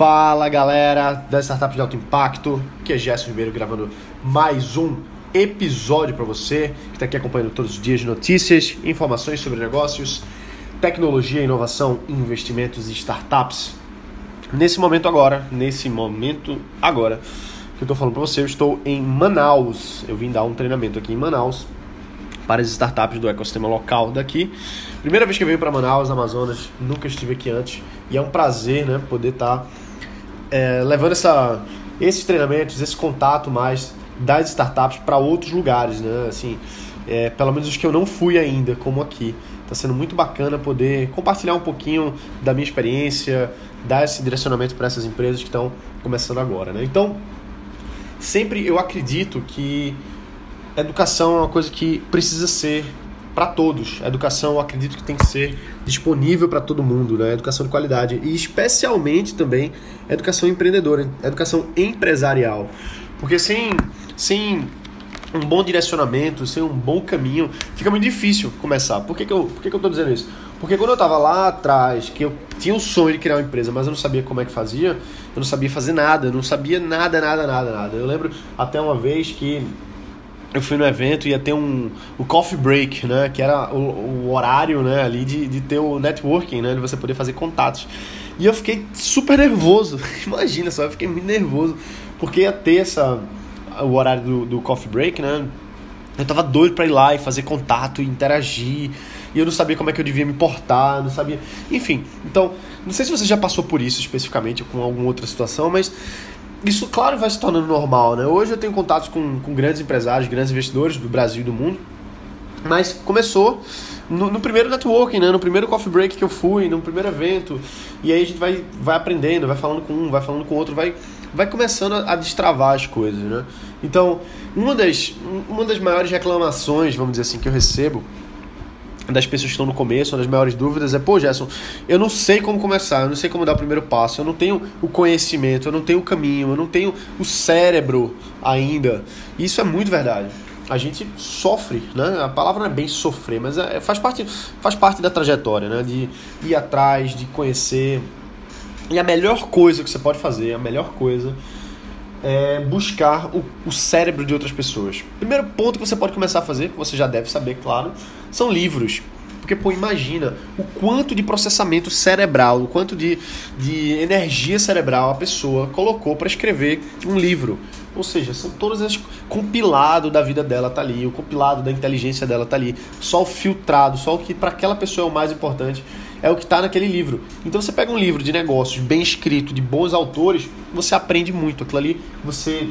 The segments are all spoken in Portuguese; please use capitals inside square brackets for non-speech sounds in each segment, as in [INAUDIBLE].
Fala galera das startups de alto impacto, que é Gerson Ribeiro gravando mais um episódio para você que está aqui acompanhando todos os dias notícias, informações sobre negócios, tecnologia, inovação, investimentos e startups. Nesse momento agora, nesse momento agora que eu estou falando para você, eu estou em Manaus. Eu vim dar um treinamento aqui em Manaus para as startups do ecossistema local daqui. Primeira vez que eu venho para Manaus, Amazonas, nunca estive aqui antes e é um prazer, né, poder estar tá, é, levando essa, esses treinamentos, esse contato mais das startups para outros lugares, né, assim, é, pelo menos os que eu não fui ainda, como aqui. Está sendo muito bacana poder compartilhar um pouquinho da minha experiência, dar esse direcionamento para essas empresas que estão começando agora, né? Então, sempre eu acredito que educação é uma coisa que precisa ser para todos. A educação, eu acredito que tem que ser disponível para todo mundo, né? Educação de qualidade e especialmente também educação empreendedora, educação empresarial. Porque sem sem um bom direcionamento, sem um bom caminho, fica muito difícil começar. Por que, que, eu, por que, que eu tô dizendo isso? Porque quando eu estava lá atrás, que eu tinha o sonho de criar uma empresa, mas eu não sabia como é que fazia, eu não sabia fazer nada, eu não sabia nada, nada, nada, nada. Eu lembro até uma vez que eu fui no evento e ia ter um o coffee break, né, que era o, o horário, né, ali de, de ter o networking, né, de você poder fazer contatos. E eu fiquei super nervoso. [LAUGHS] Imagina só, eu fiquei muito nervoso porque ia ter essa o horário do, do coffee break, né? Eu tava doido para ir lá e fazer contato, e interagir. E eu não sabia como é que eu devia me portar, não sabia. Enfim, então, não sei se você já passou por isso especificamente ou com alguma outra situação, mas isso, claro, vai se tornando normal, né? Hoje eu tenho contatos com, com grandes empresários, grandes investidores do Brasil e do mundo, mas começou no, no, primeiro networking, né? No primeiro coffee break que eu fui, no primeiro evento, e aí a gente vai, vai aprendendo, vai falando com um, vai falando com outro, vai, vai começando a, a destravar as coisas, né? Então, uma das, uma das maiores reclamações, vamos dizer assim, que eu recebo das pessoas que estão no começo, uma das maiores dúvidas é, pô, Gerson, eu não sei como começar, eu não sei como dar o primeiro passo, eu não tenho o conhecimento, eu não tenho o caminho, eu não tenho o cérebro ainda. Isso é muito verdade. A gente sofre, né? A palavra não é bem sofrer, mas é, faz, parte, faz parte da trajetória, né? De ir atrás, de conhecer. E a melhor coisa que você pode fazer, a melhor coisa é buscar o, o, cérebro de outras pessoas. Primeiro ponto que você pode começar a fazer, que você já deve saber, claro, são livros. Porque, pô, imagina o quanto de processamento cerebral, o quanto de, de energia cerebral a pessoa colocou para escrever um livro. Ou seja, são todas as compilado da vida dela tá ali, o compilado da inteligência dela tá ali, só o filtrado, só o que para aquela pessoa é o mais importante é o que está naquele livro. Então você pega um livro de negócios bem escrito, de bons autores, você aprende muito. Aquilo ali você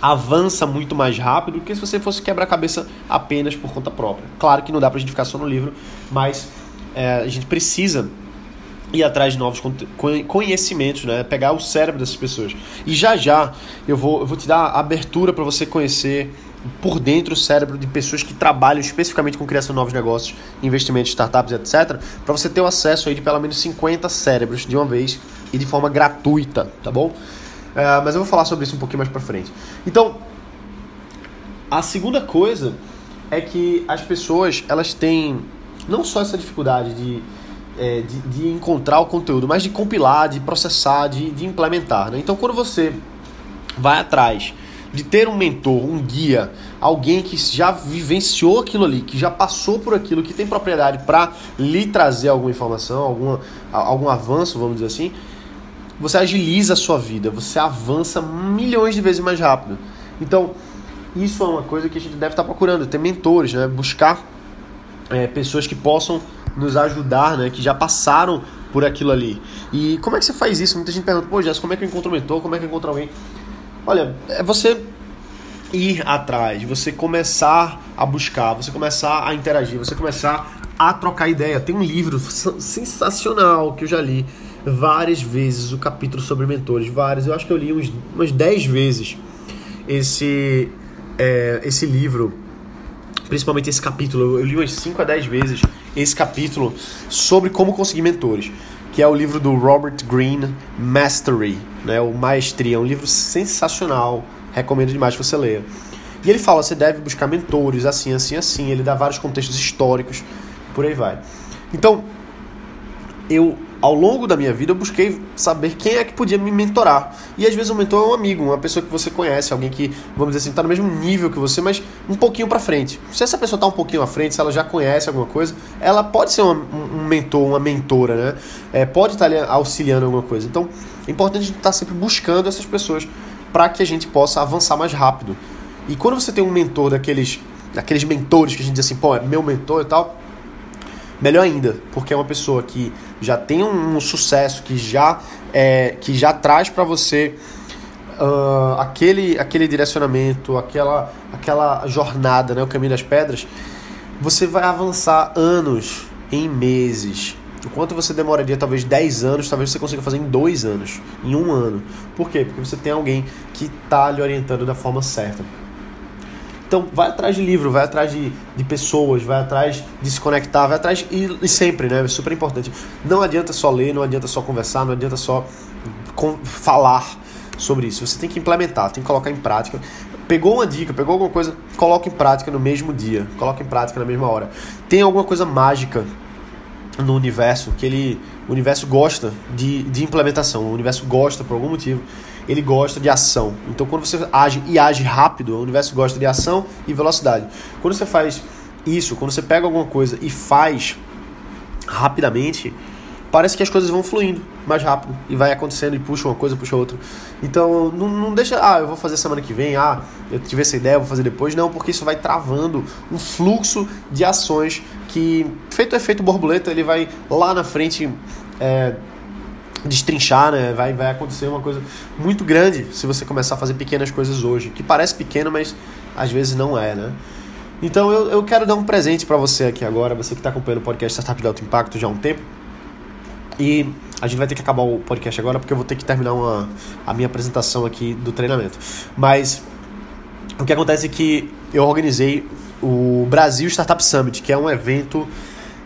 avança muito mais rápido do que se você fosse quebrar a cabeça apenas por conta própria. Claro que não dá para a gente ficar só no livro, mas é, a gente precisa ir atrás de novos conhecimentos, né? Pegar o cérebro dessas pessoas. E já já eu vou, eu vou te dar abertura para você conhecer por dentro o cérebro de pessoas que trabalham especificamente com criação de novos negócios, investimentos, startups, etc, para você ter o acesso aí de pelo menos 50 cérebros de uma vez e de forma gratuita, tá bom? Uh, mas eu vou falar sobre isso um pouquinho mais para frente. Então, a segunda coisa é que as pessoas elas têm não só essa dificuldade de, é, de, de, encontrar o conteúdo, mas de compilar, de processar, de, de implementar. Né? Então, quando você vai atrás de ter um mentor, um guia, alguém que já vivenciou aquilo ali, que já passou por aquilo, que tem propriedade para lhe trazer alguma informação, alguma, algum avanço, vamos dizer assim, você agiliza a sua vida, você avança milhões de vezes mais rápido. Então, isso é uma coisa que a gente deve estar procurando, ter mentores, né? buscar é, pessoas que possam nos ajudar, né? que já passaram por aquilo ali. E como é que você faz isso? Muita gente pergunta, pô, Jéssica, como é que eu encontro um mentor? Como é que eu encontro alguém? Olha, é você ir atrás, você começar a buscar, você começar a interagir, você começar a trocar ideia. Tem um livro sensacional que eu já li várias vezes, o capítulo sobre mentores, vários. Eu acho que eu li uns, umas 10 vezes esse, é, esse livro, principalmente esse capítulo. Eu li umas 5 a 10 vezes esse capítulo sobre como conseguir mentores que é o livro do Robert Greene, Mastery, né, o Maestria, é um livro sensacional, recomendo demais que você leia. E ele fala, você deve buscar mentores, assim, assim, assim, ele dá vários contextos históricos, por aí vai. Então, eu ao longo da minha vida eu busquei saber quem é que podia me mentorar. E às vezes um mentor é um amigo, uma pessoa que você conhece, alguém que, vamos dizer assim, está no mesmo nível que você, mas um pouquinho para frente. Se essa pessoa está um pouquinho à frente, se ela já conhece alguma coisa, ela pode ser uma, um mentor, uma mentora, né? É, pode estar tá auxiliando alguma coisa. Então, é importante a gente estar tá sempre buscando essas pessoas para que a gente possa avançar mais rápido. E quando você tem um mentor daqueles, daqueles mentores que a gente diz assim, pô, é meu mentor e tal, melhor ainda, porque é uma pessoa que já tem um, um sucesso, que já, é, que já traz para você uh, aquele, aquele direcionamento, aquela, aquela jornada, né, o caminho das pedras, você vai avançar anos em meses. O quanto você demoraria talvez 10 anos, talvez você consiga fazer em 2 anos, em um ano. Por quê? Porque você tem alguém que está lhe orientando da forma certa. Então, vai atrás de livro, vai atrás de, de pessoas, vai atrás de se conectar, vai atrás e, e sempre, né? É super importante. Não adianta só ler, não adianta só conversar, não adianta só com, falar sobre isso. Você tem que implementar, tem que colocar em prática. Pegou uma dica, pegou alguma coisa, coloca em prática no mesmo dia, coloca em prática na mesma hora. Tem alguma coisa mágica no universo que ele, o universo gosta de, de implementação, o universo gosta por algum motivo ele gosta de ação. Então, quando você age e age rápido, o universo gosta de ação e velocidade. Quando você faz isso, quando você pega alguma coisa e faz rapidamente, parece que as coisas vão fluindo mais rápido e vai acontecendo e puxa uma coisa, puxa outra. Então, não, não deixa, ah, eu vou fazer semana que vem, ah, eu tive essa ideia, vou fazer depois. Não, porque isso vai travando um fluxo de ações que, feito o efeito borboleta, ele vai lá na frente. É, destrinchar, né? Vai, vai acontecer uma coisa muito grande se você começar a fazer pequenas coisas hoje, que parece pequeno, mas às vezes não é, né? Então eu, eu quero dar um presente para você aqui agora, você que está acompanhando o podcast Startup de Alto Impacto já há um tempo. E a gente vai ter que acabar o podcast agora porque eu vou ter que terminar uma, a minha apresentação aqui do treinamento. Mas o que acontece é que eu organizei o Brasil Startup Summit, que é um evento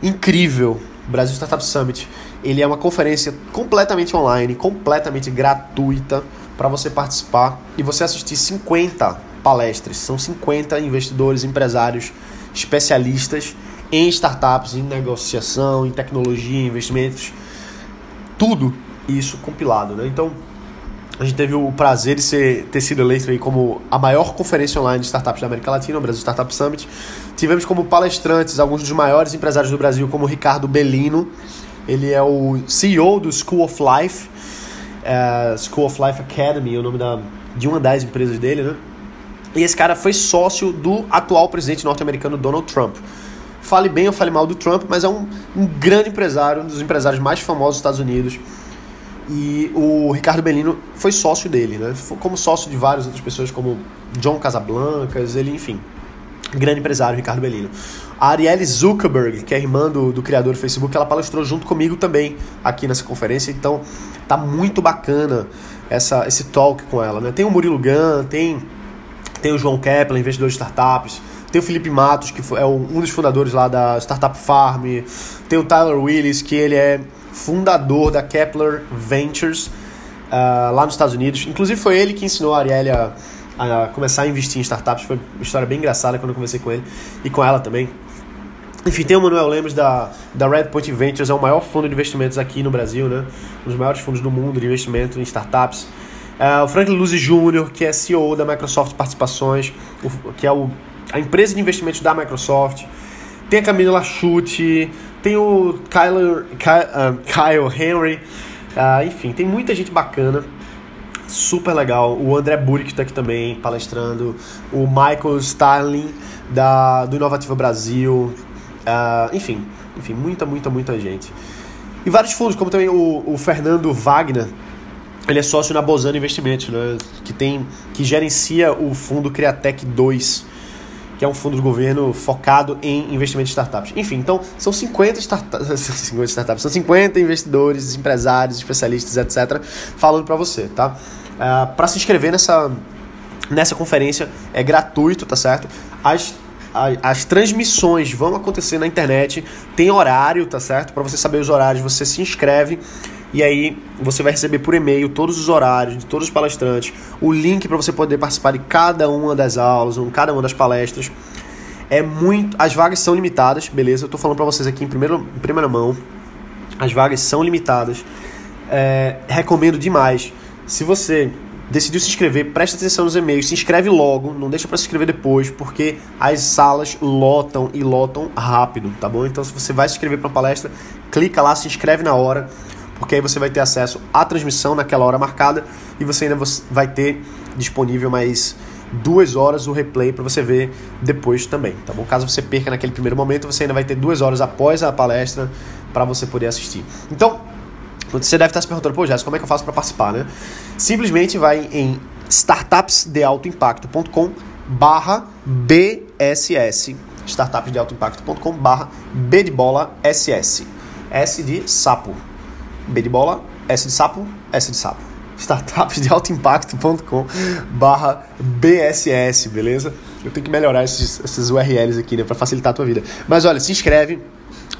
incrível. Brasil Startup Summit ele é uma conferência completamente online, completamente gratuita para você participar e você assistir 50 palestras. São 50 investidores, empresários, especialistas em startups, em negociação, em tecnologia, em investimentos, tudo isso compilado, né? Então, a gente teve o prazer de ser, ter sido eleito aí como a maior conferência online de startups da América Latina, o Brasil Startup Summit. Tivemos como palestrantes alguns dos maiores empresários do Brasil, como Ricardo Bellino, ele é o CEO do School of Life, uh, School of Life Academy, é o nome da, de uma das empresas dele, né? E esse cara foi sócio do atual presidente norte-americano Donald Trump. Fale bem ou fale mal do Trump, mas é um, um grande empresário, um dos empresários mais famosos dos Estados Unidos. E o Ricardo Bellino foi sócio dele, né? Foi como sócio de várias outras pessoas, como John Casablancas, ele, enfim, grande empresário, Ricardo Bellino. A Arielle Zuckerberg, que é irmã do, do criador do Facebook, ela palestrou junto comigo também aqui nessa conferência, então tá muito bacana essa, esse talk com ela. Né? Tem o Murilo Gun, tem, tem o João Kepler, investidor de startups, tem o Felipe Matos, que é um dos fundadores lá da Startup Farm, tem o Tyler Willis, que ele é fundador da Kepler Ventures uh, lá nos Estados Unidos. Inclusive foi ele que ensinou a Arielle a a começar a investir em startups. Foi uma história bem engraçada quando eu conversei com ele e com ela também. Enfim, tem o Manuel Lemos da, da Red Point Ventures, é o maior fundo de investimentos aqui no Brasil, né? Um dos maiores fundos do mundo de investimento em startups. Uh, o Franklin Luzi Jr., que é CEO da Microsoft Participações, que é o, a empresa de investimentos da Microsoft. Tem a Camila Chute, tem o Kyle, Kyle, uh, Kyle Henry, uh, enfim, tem muita gente bacana super legal. O André Burick está aqui também palestrando. O Michael Starling da, do Inovativa Brasil. Uh, enfim, enfim, muita, muita, muita gente. E vários fundos, como também o, o Fernando Wagner, ele é sócio na Bozano Investimentos, né, que, tem, que gerencia o fundo Criatec 2, que é um fundo do governo focado em investimentos em startups. Enfim, então são 50 startups, 50 startups, são 50 investidores, empresários, especialistas, etc, falando para você, tá? Uh, é, para se inscrever nessa, nessa conferência é gratuito, tá certo? As, as transmissões vão acontecer na internet, tem horário, tá certo? Para você saber os horários, você se inscreve e aí você vai receber por e-mail todos os horários de todos os palestrantes, o link para você poder participar de cada uma das aulas, cada uma das palestras. É muito, as vagas são limitadas, beleza? Eu tô falando para vocês aqui em, primeiro, em primeira mão. As vagas são limitadas. É, recomendo demais. Se você decidiu se inscrever, preste atenção nos e-mails, se inscreve logo, não deixa para se inscrever depois, porque as salas lotam e lotam rápido, tá bom? Então se você vai se inscrever para uma palestra, clica lá, se inscreve na hora, porque aí você vai ter acesso à transmissão naquela hora marcada e você ainda vai ter disponível mais duas horas o replay para você ver depois também, tá bom? Caso você perca naquele primeiro momento, você ainda vai ter duas horas após a palestra para você poder assistir. Então, você deve estar se perguntando, pô, Jéssica, como é que eu faço para participar, né? Simplesmente vai em startupsdealtoimpacto.com barra BSS startupsdealtoimpacto.com barra B de bola SS S de sapo B de bola, S de sapo, S de sapo startupsdealtoimpacto.com barra BSS, beleza? Eu tenho que melhorar esses, esses URLs aqui, né, para facilitar a tua vida. Mas olha, se inscreve,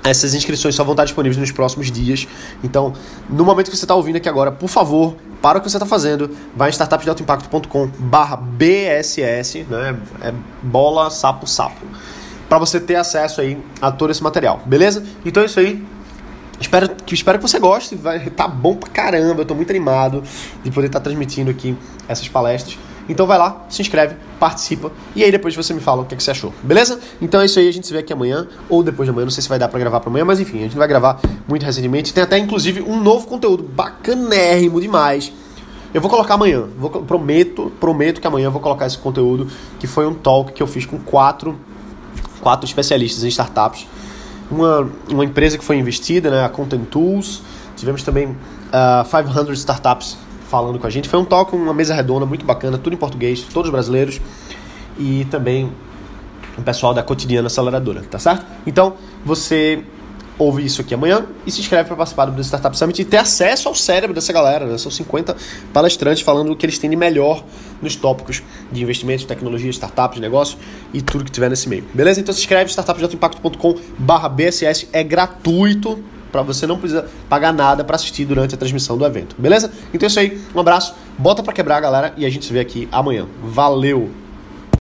essas inscrições só vão estar disponíveis nos próximos dias. Então, no momento que você está ouvindo aqui agora, por favor, para o que você está fazendo, vai em startupsdealtoimpacto.com barra BSS, né? É bola, sapo, sapo. Para você ter acesso aí a todo esse material, beleza? Então é isso aí. Espero que, espero que você goste. Vai [LAUGHS] tá bom pra caramba. Eu tô muito animado de poder estar tá transmitindo aqui essas palestras. Então vai lá, se inscreve, participa e aí depois você me fala o que, é que você achou, beleza? Então é isso aí, a gente se vê aqui amanhã ou depois de amanhã, não sei se vai dar para gravar para amanhã, mas enfim, a gente vai gravar muito recentemente. Tem até inclusive um novo conteúdo bacanérrimo demais. Eu vou colocar amanhã, vou, prometo, prometo que amanhã eu vou colocar esse conteúdo que foi um talk que eu fiz com quatro, quatro especialistas em startups uma, uma empresa que foi investida, né, a Content Tools. Tivemos também uh, ah, 500 Startups falando com a gente. Foi um talk, uma mesa redonda muito bacana, tudo em português, todos brasileiros. E também o pessoal da Cotidiana Aceleradora, tá certo? Então, você ouve isso aqui amanhã e se inscreve para participar do Startup Summit e ter acesso ao cérebro dessa galera. Né? São 50 palestrantes falando o que eles têm de melhor nos tópicos de investimento, tecnologia, startups, negócios e tudo que tiver nesse meio. Beleza? Então se inscreve startupsdealtoimpacto.com barra BSS, é gratuito para você não precisa pagar nada para assistir durante a transmissão do evento. Beleza? Então é isso aí. Um abraço, bota para quebrar, galera, e a gente se vê aqui amanhã. Valeu!